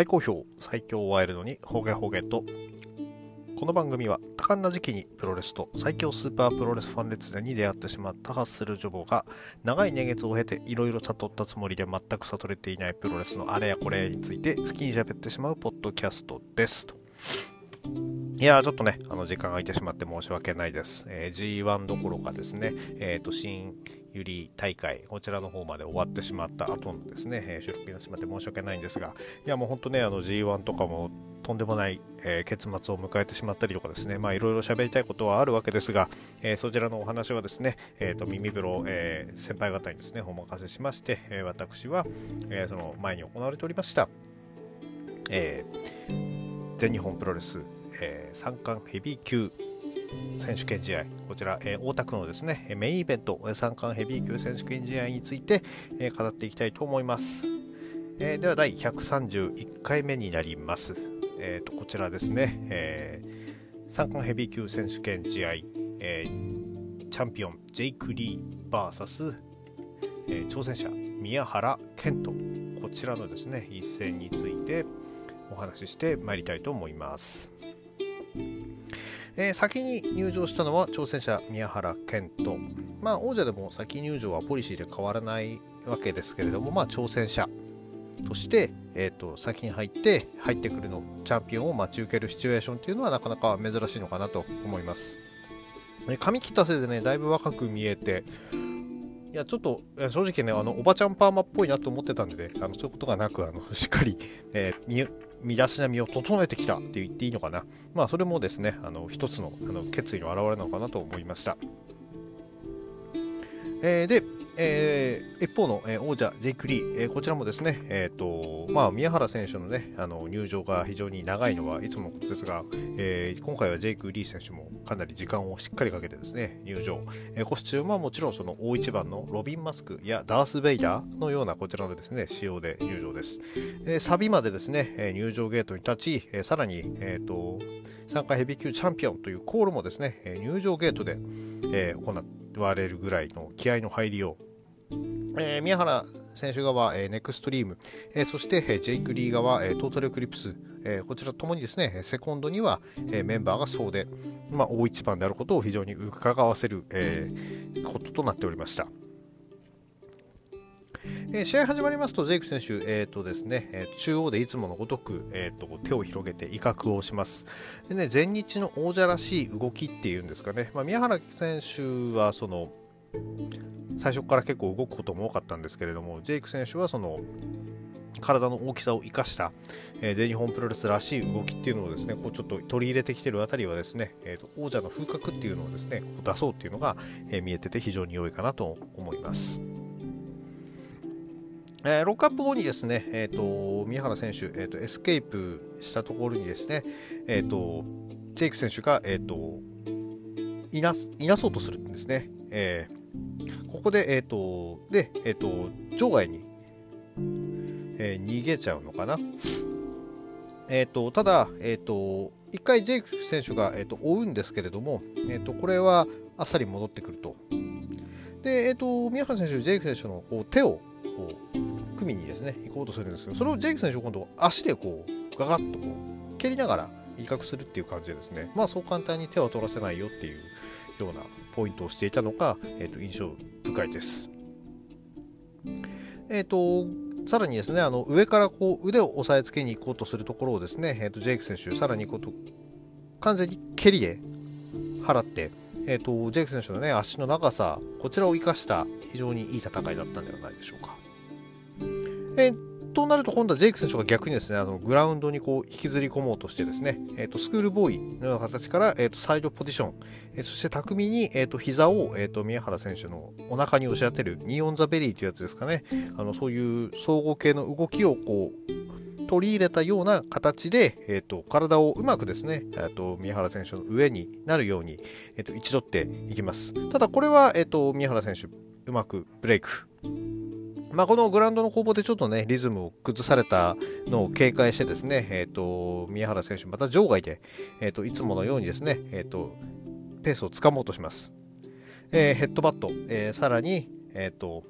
大好評最強ワイルドにホゲホゲとこの番組は多感な時期にプロレスと最強スーパープロレスファン列伝に出会ってしまったハッスルジョボが長い年月を経ていろいろ悟ったつもりで全く悟れていないプロレスのあれやこれについて好きにしゃべってしまうポッドキャストですと。いやー、ちょっとね、あの時間が空いてしまって申し訳ないです。えー、G1 どころかですね、えっ、ー、と、新ゆり大会、こちらの方まで終わってしまった後のですね、えー、収録になってしまって申し訳ないんですが、いや、もう本当ね、あの G1 とかもとんでもない、えー、結末を迎えてしまったりとかですね、まあいろいろ喋りたいことはあるわけですが、えー、そちらのお話はですね、えっ、と、耳風呂、えー先輩方にですね、お任せしまして、え私は、えその前に行われておりました、え全日本プロレスえー、三冠ヘビー級選手権試合、こちら、えー、大田区のですね、メインイベント、三冠ヘビー級選手権試合について、えー、語っていきたいと思います。えー、では、第131回目になります。えーと、こちらですね、えー、三冠ヘビー級選手権試合、えー、チャンピオン、ジェイク・リー VS、えー、挑戦者、宮原健人、こちらのですね、一戦についてお話ししてまいりたいと思います。えー、先に入場したのは挑戦者宮原健人。まあ、王者でも先入場はポリシーで変わらないわけですけれども、まあ、挑戦者として、えーと、先に入って入ってくるのチャンピオンを待ち受けるシチュエーションっていうのはなかなか珍しいのかなと思います。髪切ったせいでね、だいぶ若く見えて、いや、ちょっと、正直ね、あの、おばちゃんパーマっぽいなと思ってたんで、ね、あのそういうことがなく、あの、しっかり、えー、身だしなみを整えてきたって言っていいのかな。まあ、それもですね、あの、一つのあの決意の表れなのかなと思いました。えー、で、えー、一方の、えー、王者、ジェイク・リー、えー、こちらもですね、えーとまあ、宮原選手の,、ね、あの入場が非常に長いのはいつものことですが、えー、今回はジェイク・リー選手もかなり時間をしっかりかけてですね入場、えー、コスチュームはもちろんその大一番のロビン・マスクやダース・ベイダーのようなこちらのですね仕様で入場です、えー、サビまでですね、え入場ゲートに立ち、えー、さらに、えーと、参加ヘビー級チャンピオンというコールもですね、え入場ゲートで、えー、行われるぐらいの気合の入りをえー、宮原選手側、えー、ネクストリーム、えー、そして、えー、ジェイク・リー側、えー、トータルエクリプス、えー、こちらともにですね、セコンドには、えー、メンバーがそうで、まあ、大一番であることを非常に伺わせる、えー、こととなっておりました。えー、試合始まりますと、ジェイク選手、えーとですねえ、中央でいつものごとく、えーと、手を広げて威嚇をします。でね、全日の王者らしい動きっていうんですかね、まあ、宮原選手はその最初から結構動くことも多かったんですけれども、ジェイク選手はその体の大きさを生かした、えー、全日本プロレスらしい動きっていうのをですね、こうちょっと取り入れてきてるあたりはですね、えーと、王者の風格っていうのをですね、出そうっていうのが、えー、見えてて非常に良いかなと思います。えー、ロックアップ後にですね、えーと、宮原選手、えーと、エスケープしたところにですね、えーと、ジェイク選手が、えー、といないなそうとするんですね。えーここで、え、ー、と、で、え、ー、と、場外に、えー、逃げちゃうのかな。えっ、と、ただ、えっ、と、一回ジェイク選手が、えっと追うんですけれども、えっとこれはあっさり戻ってくると。で、えっと宮原選手、ジェイク選手のこう手をこう組にですね行こうとするんですけど、それをジェイク選手、今度足でこうガガッとこう蹴りながら威嚇するっていう感じでですね、まあそう簡単に手を取らせないよっていうようなポイントをしていたのが、えー、と印象深いです。えっ、ー、と、さらにですね、あの上からこう腕を押さえつけに行こうとするところをですね、えー、とジェイク選手、さらにこう完全に蹴りで払って、えーと、ジェイク選手の、ね、足の長さ、こちらを生かした非常にいい戦いだったんではないでしょうか。えとなると今度はジェイク選手が逆にですね、あのグラウンドにこう引きずり込もうとしてですね、えーと、スクールボーイのような形から、えーと、サイドポジション、えー、そして巧みに、えーと、膝を、えー、と宮原選手のお腹に押し当てる knee on the belly というやつですかね、あのそういう総合系の動きをこう取り入れたような形で、えー、と体をうまくですね、えー、と宮原選手の上になるように、えー、と位置取っていきます。ただこれは、えー、と宮原選手うまくブレイクまあ、このグラウンドの攻防でちょっとね、リズムを崩されたのを警戒してですね、えっ、ー、と、宮原選手、また場外で、えっ、ー、と、いつものようにですね、えっ、ー、と、ペースをつかもうとします。えヘッドバット、えさらに、えっ、と、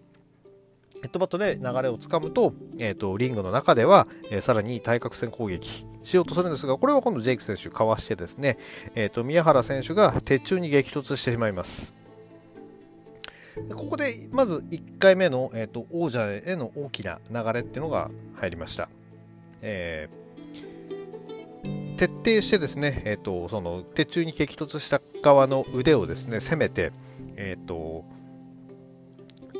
ヘッドバットで流れをつかむと,、えーと、リングの中では、え、さらに対角線攻撃しようとするんですがこれは今度ジェイク選手かわしてですね、えーと、宮原選手が鉄柱に激突してしまいますここでまず1回目の、えーと、王者への大きな流れっていうのが入りました、えー、徹底してですね、えー、とその鉄柱に激突した側の腕をですね攻めて、えー、と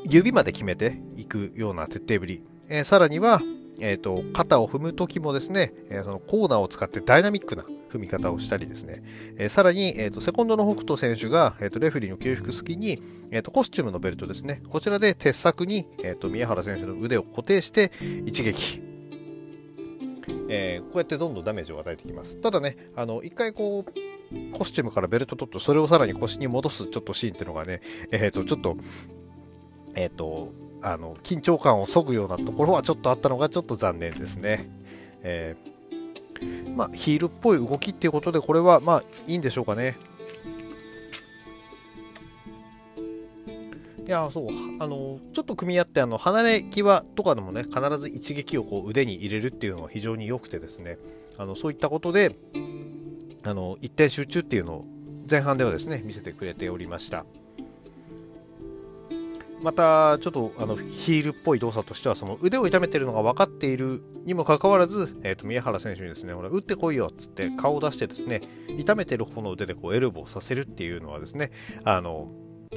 指まで決めていくような徹底ぶり、えー、さらには、えーと、肩を踏む時もですね、えー、そのコーナーを使ってダイナミックな踏み方をしたりですね、えー、さらに、えーと、セコンドの北斗選手が、えーと、レフェリーの給服隙に、えー、とコスチュームのベルトですね、こちらで鉄柵に、えー、と宮原選手の腕を固定して一撃、えー、こうやってどんどんダメージを与えてきます。ただね、あの一回こうコスチュームからベルト取ってそれをさらに腰に戻すちょっとシーンっていうのがね、えー、とちょっとえっ、ー、と、あの、緊張感をそぐようなところはちょっとあったのがちょっと残念ですね。えー、まあ、ヒールっぽい動きっていうことで、これはまあ、いいんでしょうかね。いや、そう、あの、ちょっと組み合って、あの、離れ際とかでもね、必ず一撃をこう腕に入れるっていうのは非常に良くてですね、あの、そういったことで、あの、一点集中っていうのを前半ではですね、見せてくれておりました。またちょっとあのヒールっぽい動作としてはその腕を痛めてるのが分かっているにもかかわらず、えー、と宮原選手にですね俺打ってこいよっつって顔を出してですね痛めてる方の腕でこうエルボーさせるっていうのはですねあの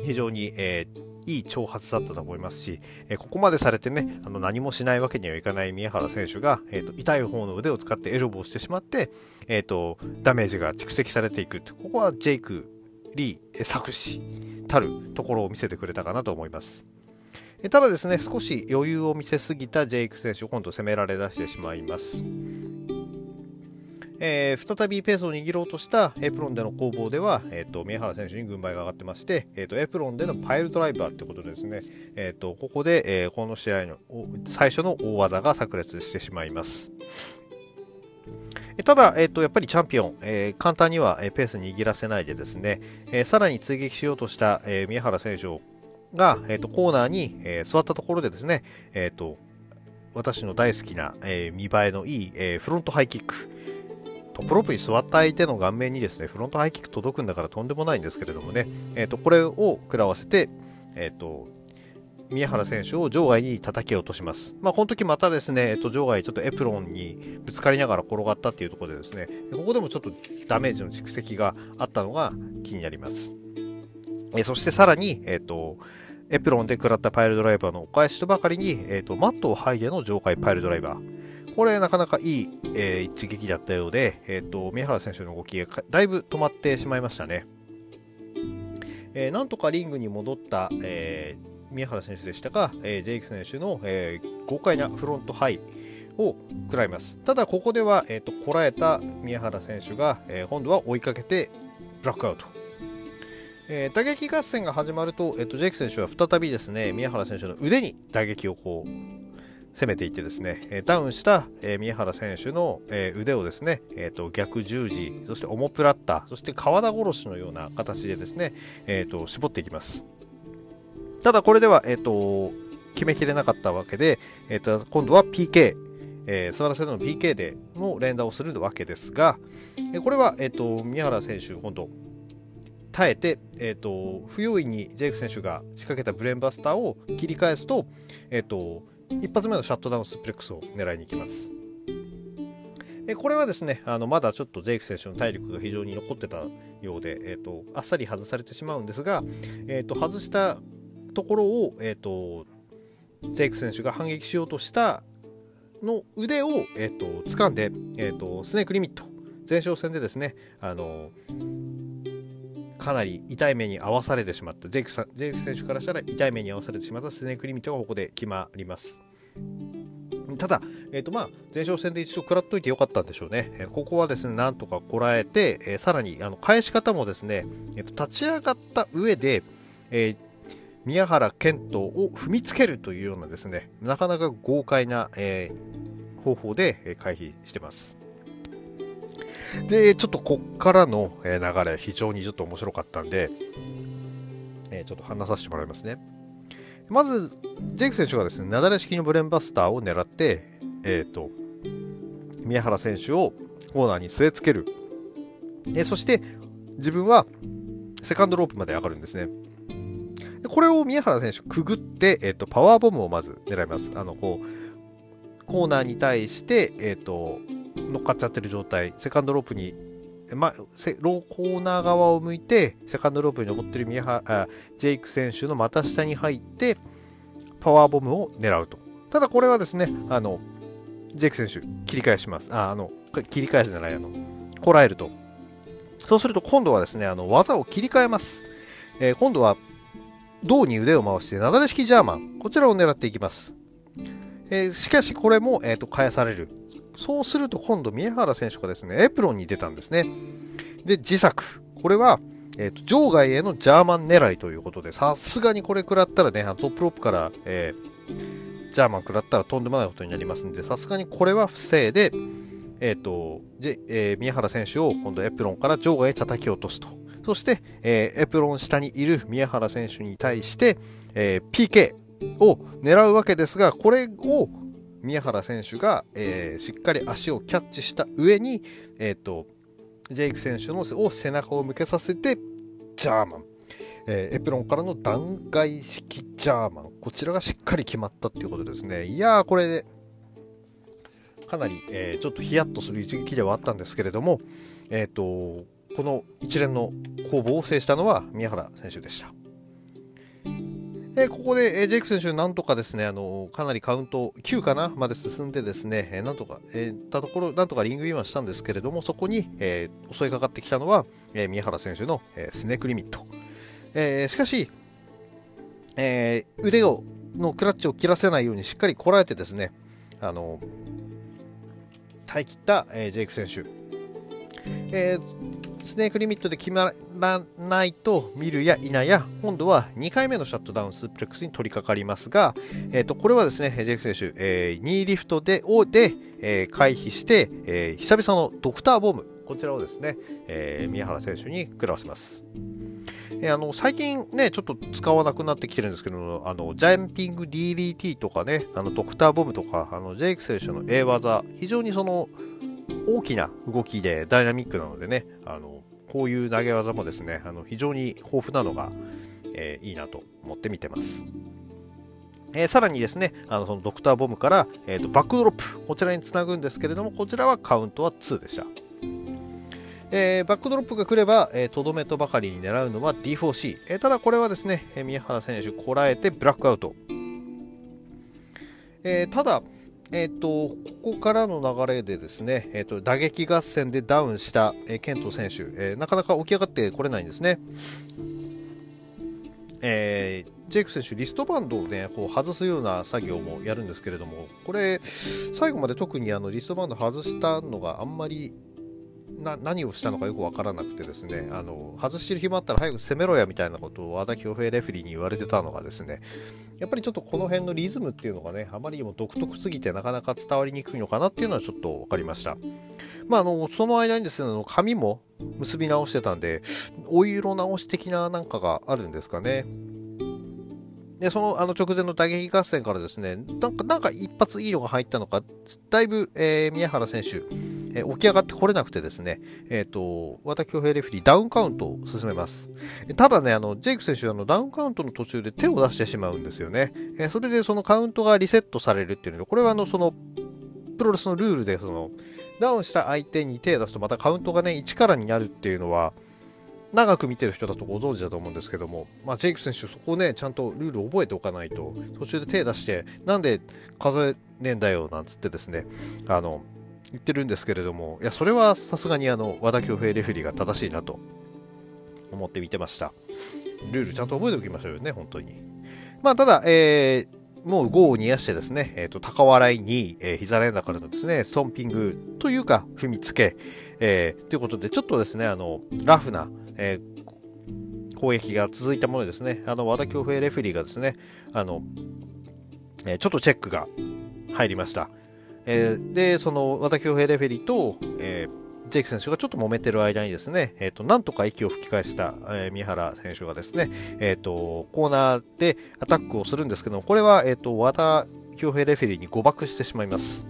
非常に、えーいい挑発だったと思いますし、えここまでされてね、あの何もしないわけにはいかない宮原選手が、えーと、痛い方の腕を使ってエルボーしてしまって、えーと、ダメージが蓄積されていく。ここはジェイク、リー、作詞たるところを見せてくれたかなと思います。ただですね、少し余裕を見せすぎたジェイク選手を、今度攻められ出してしまいます。えー、再びペースを握ろうとしたエプロンでの攻防では、えーと、宮原選手に軍配が上がってまして、えーと、エプロンでのパイルドライバーということでですね、えーと、ここで、えー、この試合の最初の大技が炸裂してしまいます。ただ、えーと、やっぱりチャンピオン、えー、簡単には、えペース握らせないでですね、えー、さらに追撃しようとした、え、宮原選手が、えーと、コーナーに、え座ったところでですね、えーと、私の大好きな、え見栄えのいい、えフロントハイキック、トップロープに座った相手の顔面にですね、フロントハイキック届くんだからとんでもないんですけれどもね、えーと、これを食らわせて、えーと宮原選手を場外に叩き落とします。まあ、この時またですね、えっと、場外ちょっとエプロンにぶつかりながら転がったっていうところでですね、ここでもちょっとダメージの蓄積があったのが気になります。えそしてさらに、えっと、エプロンで食らったパイルドライバーのお返しとばかりに、えっと、マットを剥いでの場外パイルドライバー。これなかなかいい、えー、一撃だったようで、えっと、宮原選手の動きがだいぶ止まってしまいましたね。えー、なんとかリングに戻った、えー宮原選手でしたが、えー、ジェイク選手の、えー、豪快なフロントハイを食らいます。ただ、ここでは、えーと、こらえた宮原選手が、えー、今度は追いかけてブラックアウト。えー、打撃合戦が始まると、えーと、ジェイク選手は再びですね、宮原選手の腕に打撃をこう攻めていってですね、えダウンした、え宮原選手の、え腕をですね、えーと、逆十字、そしてオモプラッタ、そして川田殺しのような形でですね、えーと絞っていきます。ただこれでは、えっ、と、決めきれなかったわけで、えっ、と、今度は PK、えー、座らせの PK での連打をするわけですが、えこれは、えっ、と、宮原選手、本当耐えて、えっ、と、不用意にジェイク選手が仕掛けたブレンバスターを切り返すと、えっ、と、一発目のシャットダウンスプレックスを狙いに行きます。これはですねあのまだちょっとジェイク選手の体力が非常に残ってたようで、えーと、あっさり外されてしまうんですが、えーと外したところを、えーと、ジェイク選手が反撃しようとしたの腕を、えーと、掴んで、えーと、スネークリミット前哨戦でですねあのかなり痛い目に遭わされてしまったジェイクさジェイク選手からしたら痛い目に遭わされてしまったスネークリミットがここで決まります。ただ、えーとまあ、前哨戦で一度食らっといてよかったんでしょうね。えー、ここはですね、なんとかこらえて、えー、さらにあの返し方もですね、えーと、立ち上がった上で、えー、宮原健人を踏みつけるというようなですね、なかなか豪快な、えー、方法で回避してます。で、ちょっとこっからの流れ、非常にちょっと面白かったんで、え、ちょっと話させてもらいますね。まず、ジェイク選手がですね、なだれ式のブレンバスターを狙って、えっ、ー、と、宮原選手をコーナーに据え付ける。え、そして、自分はセカンドロープまで上がるんですね。でこれを宮原選手くぐって、え、ー、と、パワーボムをまず狙います。あの、こう、コーナーに対して、えっ、ー、と、乗っかっちゃってる状態、セカンドロープに、ま、ローコーナー側を向いて、セカンドロープに登ってる宮原ジェイク選手の股下に入って、パワーボムを狙うと。ただこれはですね、あの、ジェイク選手、切り返します。あ、あの、切り返すじゃない、あの、こらえると。そうすると今度はですね、あの、技を切り替えます。えー、今度は、胴に腕を回して、なだれ式ジャーマン。こちらを狙っていきます。えー、しかしこれも、え、ー、と、返される。そうすると今度、宮原選手がですね、エプロンに出たんですね。で、自作。これは、えっ、と、場外へのジャーマン狙いということで、さすがにこれ食らったらね、トップロップから、えジャーマン食らったらとんでもないことになりますんで、さすがにこれは不正で、えっ、ー、と、えー、宮原選手を今度エプロンから場外へ叩き落とすと。そして、えー、エプロン下にいる宮原選手に対して、えー PK を狙うわけですが、これを宮原選手が、えしっかり足をキャッチした上に、えっ、と、ジェイク選手のを背中を向けさせて、ジャーマン。えー、エプロンからの断崖式ジャーマン。こちらがしっかり決まったっていうことですね。いやー、これ、かなり、えー、ちょっとヒヤッとする一撃ではあったんですけれども、えっ、ー、と、この一連の攻防を制したのは宮原選手でした。え、ここで、え、ジェイク選手、なんとかですね、あのかなりカウント9かなまで進んでですね、え、なんとか、えー、たところ、なんとかリングインはしたんですけれども、そこに、えー、襲いかかってきたのは、えー、宮原選手の、え、スネークリミット。え、しかし、え、腕をのクラッチを切らせないようにしっかりこらえてですね、あの耐え切った、え、ジェイク選手。えー、スネークリミットで決まらないと見るや否や、今度は2回目のシャットダウンスープレックスに取り掛かりますが、えーと、これはですね、ジェイク選手、えー、2リフトで、をで、えー、回避して、えー、久々のドクターボム、こちらをですね、えー、宮原選手に食らわせます。えあの最近ね、ちょっと使わなくなってきてるんですけど、あのジャンピング DDT とかね、あのドクターボムとか、あのジェイク選手の A 技、非常にその大きな動きでダイナミックなのでね、あのこういう投げ技もですね、あの非常に豊富なのが、えー、いいなと思って見てます。えー、さらにですね、あのそのドクターボムから、えーとバックドロップ、こちらにつなぐんですけれども、こちらはカウントは2でした。えー、バックドロップが来れば、とどめとばかりに狙うのは D4C。えー、ただこれはですね、えー、宮原選手こらえてブラックアウト。えー、ただ、えーと、ここからの流れでですね、えーと、打撃合戦でダウンした、えー、ケント選手、えー、なかなか起き上がってこれないんですね。えー、ジェイク選手、リストバンドを、ね、こう外すような作業もやるんですけれども、これ、最後まで特にあのリストバンド外したのがあんまりな何をしたのかよく分からなくてですねあの外してる暇あったら早く攻めろやみたいなことを和田恭平レフェリーに言われてたのがですねやっぱりちょっとこの辺のリズムっていうのがねあまりにも独特すぎてなかなか伝わりにくいのかなっていうのはちょっと分かりました。まああのその間にですねあの髪も結び直してたんでお色直し的ななんかがあるんですかね。で、そのあの直前の打撃合戦からですね、なんかなんか一発いいのが入ったのか、だいぶ、えー、宮原選手、えー、起き上がってこれなくてですね、えっ、ー、と、和田恭平レフェリーダウンカウントを進めます。ただね、あの、ジェイク選手、あの、ダウンカウントの途中で手を出してしまうんですよね。えそれでそのカウントがリセットされるっていうので、これはあの、その、プロレスのルールで、その、ダウンした相手に手を出すとまたカウントがね、1からになるっていうのは、長く見てる人だとご存知だと思うんですけども、まあ、ジェイク選手、そこをね、ちゃんとルール覚えておかないと、途中で手出して、なんで数えねえんだよ、なんつってですね、あの、言ってるんですけれども、いや、それはさすがにあの、和田恭平レフェリーが正しいなと思って見てました。ルールちゃんと覚えておきましょうよね、本当に。まあ、ただ、えー、もう5を煮やしてですね、えっ、ー、と、高笑いに、えー、膝連打からのですね、ストンピングというか、踏みつけ、えー、ということで、ちょっとですね、あの、ラフな、えー、攻撃が続いたものですね、あの和田恭平レフェリーがですね、あのえー、ちょっとチェックが入りました。えー、で、その和田恭平レフェリーと、えジェイク選手がちょっと揉めてる間にですね、えっ、と、なんとか息を吹き返した、えー、宮原選手がですね、えっ、と、コーナーでアタックをするんですけども、これは、えっ、と、和田恭平レフェリーに誤爆してしまいます。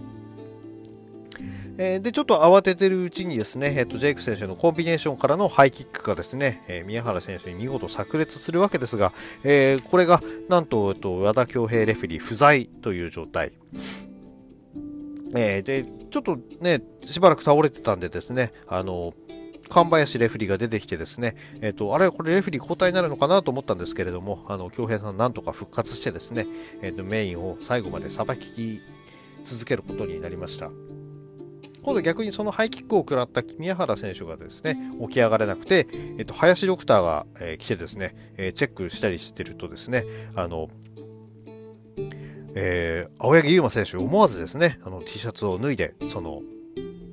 えー、で、ちょっと慌ててるうちにですね、えーと、ジェイク選手のコンビネーションからのハイキックがですね、えー、宮原選手に見事炸裂するわけですが、え、これがなんと、えーと、和田恭平レフェリー不在という状態。えー、で、ちょっとね、しばらく倒れてたんでですね、あの、神林レフリーが出てきてですね、えっ、ー、と、あれ、これレフリー交代になるのかなと思ったんですけれども、あの、京平さんなんとか復活してですね、えっ、ー、と、メインを最後までさばき続けることになりました。今度逆にそのハイキックを食らった宮原選手がですね、起き上がれなくて、えっと、林ドクターが、えー、来てですね、えー、チェックしたりしてるとですね、あの、えー、青柳優馬選手、思わずですね、あの T シャツを脱いで、その、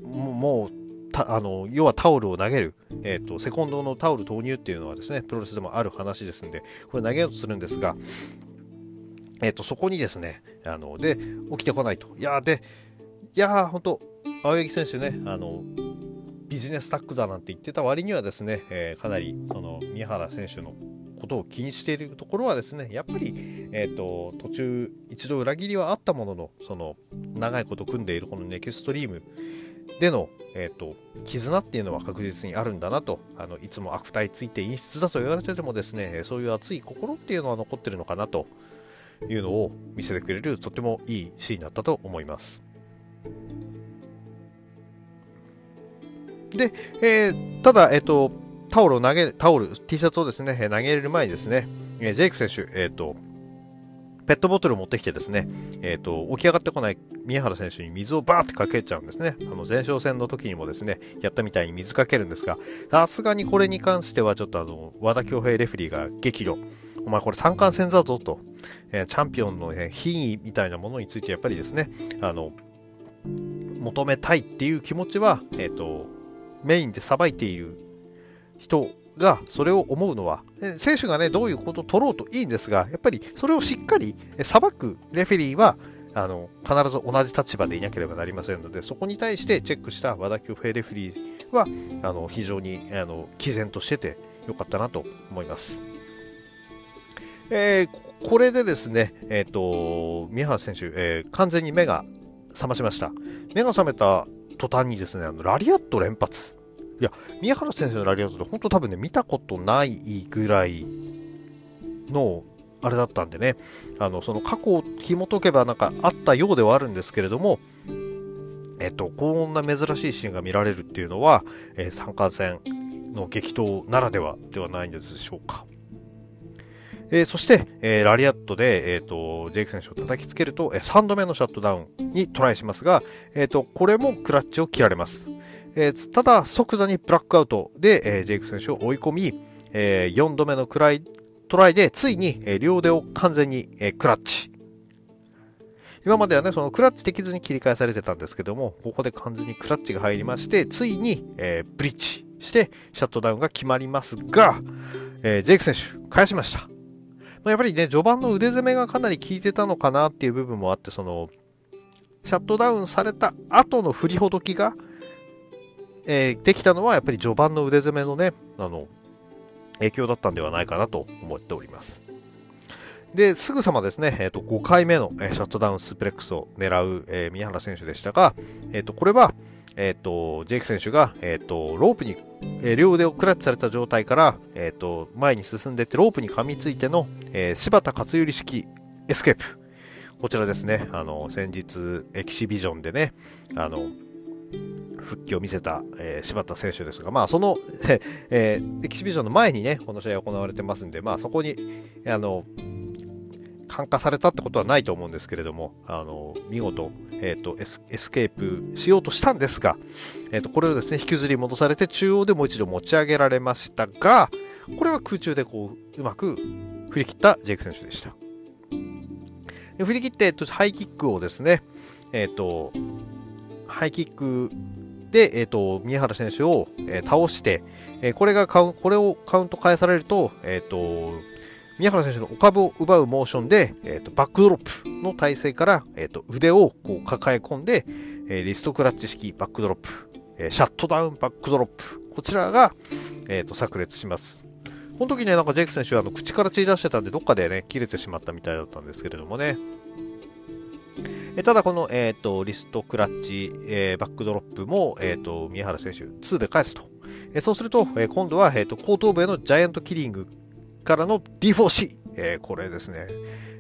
もう、たあの要はタオルを投げる、えーと、セコンドのタオル投入っていうのはですね、プロレスでもある話ですんで、これ投げようとするんですが、えーと、そこにですね、あので起きてこないと。いやで、いやー本当青柳選手ね、あの、ビジネスタックだなんて言ってた割にはですね、えー、かなりその宮原選手のことを気にしているところはですね、やっぱり、えーと、途中一度裏切りはあったものの、その長いこと組んでいるこのネクストリームでの、えーと、絆っていうのは確実にあるんだなと、あのいつも悪態ついて陰湿だと言われててもですね、そういう熱い心っていうのは残ってるのかなというのを見せてくれるとてもいいシーンだったと思います。で、えー、ただ、えっ、ー、と、タオルを投げ、タオル、T シャツをですね、投げれる前にですね、ジェイク選手、えっ、ー、と、ペットボトルを持ってきてですね、えっ、と、起き上がってこない宮原選手に水をバーってかけちゃうんですね。あの、前哨戦の時にもですね、やったみたいに水かけるんですが、さすがにこれに関してはちょっとあの、和田恭平レフェリーが激怒。お前これ三冠戦だぞと、えチャンピオンの、ね、品位みたいなものについてやっぱりですね、あの、求めたいっていう気持ちは、えっ、と、メインでさばいている人がそれを思うのは、選手がね、どういうことを取ろうといいんですが、やっぱりそれをしっかりさばくレフェリーは、あの、必ず同じ立場でいなければなりませんので、そこに対してチェックした和田急平レフェリーは、あの、非常に、あの、毅然としててよかったなと思います。えー、これでですね、えっ、ー、と、宮原選手、えー、完全に目が覚ましました。目が覚めた途端にですね、あのラリアット連発。いや、宮原先生のラリアットって本当多分ね、見たことないぐらいの、あれだったんでね、あの、その過去を紐解けばなんかあったようではあるんですけれども、えっと、こんな珍しいシーンが見られるっていうのは、えー、三冠戦の激闘ならではではないのでしょうか。えー、そして、えー、ラリアットで、えーと、ジェイク選手を叩きつけると、えー、3度目のシャットダウンにトライしますが、えーと、これもクラッチを切られます。えー、ただ、即座にブラックアウトで、えー、ジェイク選手を追い込み、えー、4度目のクライトライで、ついに、えー、両腕を完全に、えー、クラッチ。今まではね、そのクラッチできずに切り替えされてたんですけども、ここで完全にクラッチが入りまして、ついに、えー、ブリッジして、シャットダウンが決まりますが、えー、ジェイク選手、返しました。まあ、やっぱりね、序盤の腕攻めがかなり効いてたのかなっていう部分もあって、その、シャットダウンされた後の振りほどきが、えー、できたのはやっぱり序盤の腕攻めのね、あの、影響だったんではないかなと思っております。で、すぐさまですね、えー、と5回目の、えー、シャットダウンスプレックスを狙う、えー、宮原選手でしたが、えー、とこれは、え、ー、と、ジェイク選手が、え、ー、と、ロープに、えー、両腕をクラッチされた状態から、えっ、と、前に進んでいって、ロープに噛みついての、え柴田勝頼式エスケープ。こちらですね、あの、先日、エキシビジョンでね、あの、復帰を見せた、えー、柴田選手ですが、まあ、その、えー、エキシビジョンの前にね、この試合行われてますんで、まあ、そこに、あの、感化されたってことはないと思うんですけれども、あの、見事、えっ、ー、とエス、エスケープしようとしたんですが、えっ、ー、と、これをですね、引きずり戻されて中央でもう一度持ち上げられましたが、これは空中でこう、うまく振り切ったジェイク選手でした。で振り切って、えっと、ハイキックをですね、えっ、ー、と、ハイキックで、えっ、と、宮原選手を、え倒して、えこれがカウ、これをカウント返されると、えっ、と、宮原選手のお株を奪うモーションで、えーと、バックドロップの体勢から、えーと、腕をこう抱え込んで、えー、リストクラッチ式バックドロップえシャットダウンバックドロップ。こちらが、えっ、と、炸裂します。この時ね、なんかジェイク選手はあの口から血出してたんで、どっかでね、切れてしまったみたいだったんですけれどもね。えただ、この、えーと、リストクラッチ、えー、バックドロップも、えーと、宮原選手2で返すと。えそうすると、え今度は、えーと、後頭部へのジャイアントキリングからの D4C。えこれですね、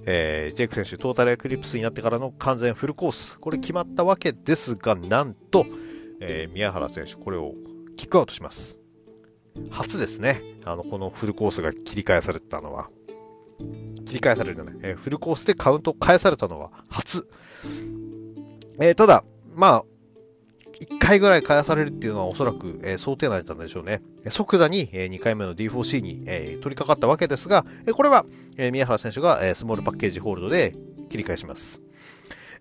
えー、ジェイク選手、トータルエクリプスになってからの完全フルコース。これ決まったわけですが、なんと、えー、宮原選手、これをキックアウトします。初ですね。あの、このフルコースが切り替えされたのは。切り替えされるじゃない、えー、フルコースでカウントを返されたのは初。えー、ただ、まあ、1回ぐらい返されるっていうのはおそらく、えー、想定内だったんでしょうね。即座に、えー、2回目の D4C に、えー、取り掛かったわけですが、えこれは、え宮原選手が、えスモールパッケージホールドで切り返します。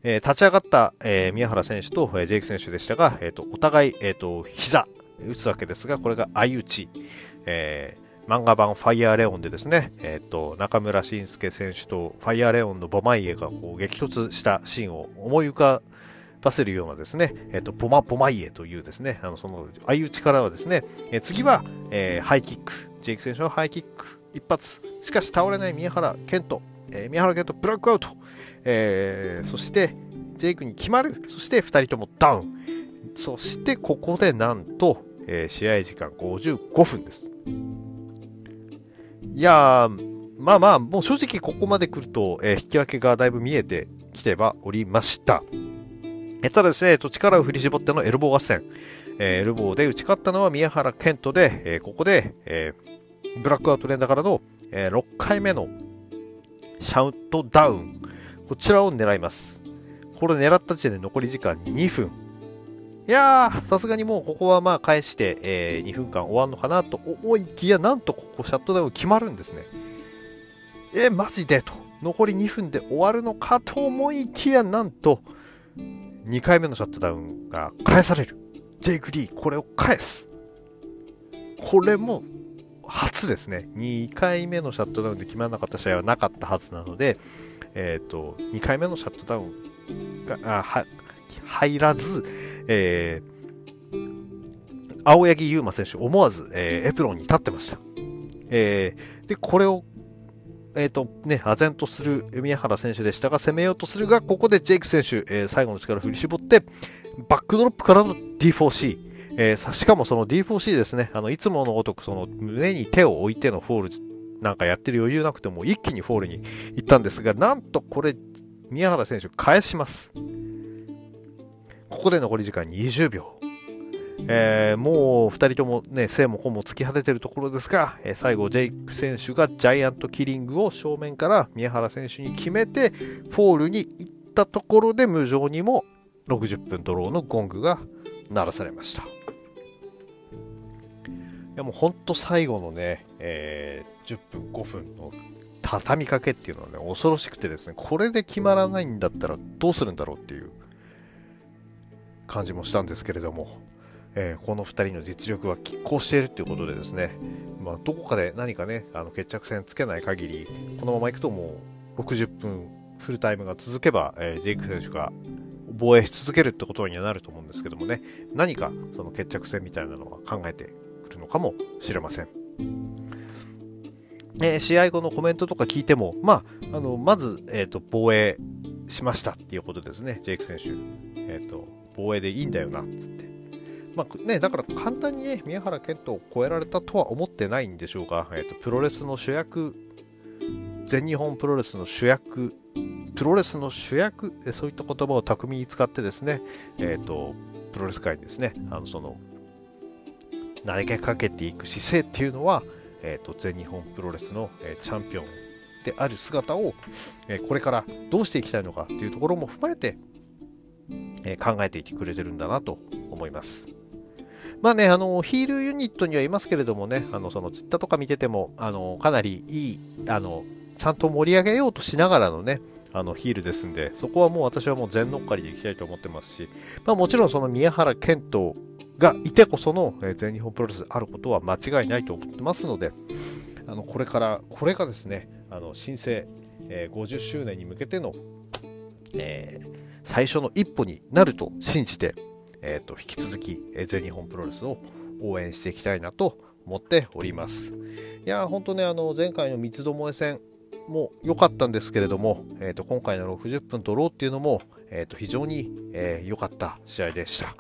え立ち上がった、え宮原選手と、えジェイク選手でしたが、えーと、お互い、えーと、膝打つわけですが、これが相打ち。えー漫画版ファイヤーレオンでですね、えっ、ー、と、中村慎介選手とファイヤーレオンのボマイエがこう激突したシーンを思い浮かばせるようなですね、えっ、ー、と、ボマ、ボマイエというですね、あの、その、相打ちからはですね、えー、次は、えー、ハイキック。ジェイク選手のハイキック一発。しかし倒れない宮原健人。えー、宮原健人ブラックアウト。えー、そして、ジェイクに決まる。そして2人ともダウン。そしてここでなんと、えー、試合時間55分です。いやまあまあ、もう正直ここまで来ると、えー、引き分けがだいぶ見えてきてはおりました。えただですね、力を振り絞ってのエルボー合戦。えー、エルボーで打ち勝ったのは宮原健人で、えー、ここで、えー、ブラックアウト連打からの、え6回目のシャウトダウン。こちらを狙います。これ狙った時点で残り時間2分。いやー、さすがにもうここはまあ返して、えー、2分間終わるのかなと思いきや、なんとここシャットダウン決まるんですね。えー、マジでと。残り2分で終わるのかと思いきや、なんと、2回目のシャットダウンが返される。ジェイク・リー、これを返す。これも初ですね。2回目のシャットダウンで決まらなかった試合はなかったはずなので、えっ、ー、と、2回目のシャットダウンが、入らず、えー、青柳優馬選手、思わず、えー、エプロンに立ってました。えー、で、これを、えっ、ー、とね、唖然とする宮原選手でしたが、攻めようとするが、ここでジェイク選手、えー、最後の力を振り絞って、バックドロップからの D4C。えー、しかもその D4C ですね、あのいつものごとくその胸に手を置いてのフォールなんかやってる余裕なくても一気にフォールに行ったんですが、なんとこれ、宮原選手返します。ここで残り時間20秒。えー、もう2人ともね、精も根も尽き果ててるところですが、えー、最後、ジェイク選手がジャイアントキリングを正面から宮原選手に決めて、フォールに行ったところで無情にも60分ドローのゴングが鳴らされました。いやもう本当最後のね、えー、10分、5分の畳みかけっていうのはね、恐ろしくてですね、これで決まらないんだったらどうするんだろうっていう感じもしたんですけれども、えー、この2人の実力は拮抗しているということでですね、まあ、どこかで何かね、あの決着戦つけない限り、このままいくともう60分フルタイムが続けば、えー、ジェイク選手が防衛し続けるってことにはなると思うんですけどもね、何かその決着戦みたいなのは考えてくるのかもしれません。えー、試合後のコメントとか聞いても、まあ、あのまず、えーと、防衛しましたっていうことですね、ジェイク選手。えーと防衛でいいんだよなっつって。まあね、だから簡単にね、宮原健人を超えられたとは思ってないんでしょうが、えーと、プロレスの主役、全日本プロレスの主役、プロレスの主役、そういった言葉を巧みに使ってですね、え、ー、と、プロレス界にですね、あの、その、投げかけていく姿勢っていうのは、え、ー、と、全日本プロレスの、えー、チャンピオンである姿を、えこれからどうしていきたいのかっていうところも踏まえて、え考えていてくれてるんだなと思います。まあね、あの、ヒールユニットにはいますけれどもね、あの、そのツイッターとか見てても、あの、かなりいい、あの、ちゃんと盛り上げようとしながらのね、あの、ヒールですんで、そこはもう私はもう全乗っかりでいきたいと思ってますし、まあもちろんその宮原健人がいてこその、え全日本プロレスあることは間違いないと思ってますので、あの、これから、これがですね、あの、新生、えー、50周年に向けての、えー最初の一歩になると信じて、えーと、引き続き、えー、全日本プロレスを応援していきたいなと思っております。いやー、本当ね、あの前回の三つどもえ戦も良かったんですけれども、えーと、今回の60分とローっていうのも、えーと、非常に良、えー、かった試合でした。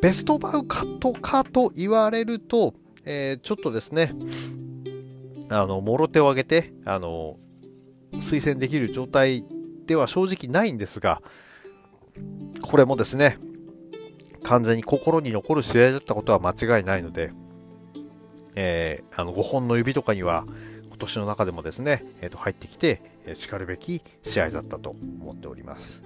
ベストバウカットかと言われると、えー、ちょっとですね、あの、もろ手を挙げて、あの、推薦できる状態では正直ないんですが、これもですね、完全に心に残る試合だったことは間違いないので、えー、あの5本の指とかには今年の中でもですね、えー、と入ってきて、えー、しかるべき試合だったと思っております。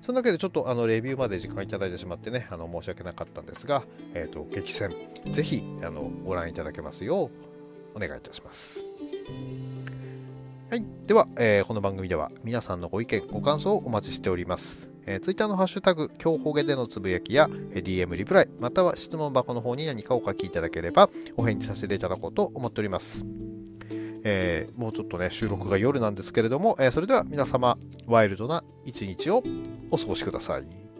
そんなわけでちょっとあのレビューまで時間いただいてしまってね、あの申し訳なかったんですが、え、ー、と、激戦、ぜひあのご覧いただけますようお願いいたします。はい。では、えー、この番組では皆さんのご意見、ご感想をお待ちしております。えー、Twitter のハッシュタグ、今日ほげでのつぶやきや、え DM リプライ、または質問箱の方に何かお書きいただければ、お返事させていただこうと思っております。えー、もうちょっとね、収録が夜なんですけれども、えー、それでは皆様、ワイルドな一日をお過ごしください。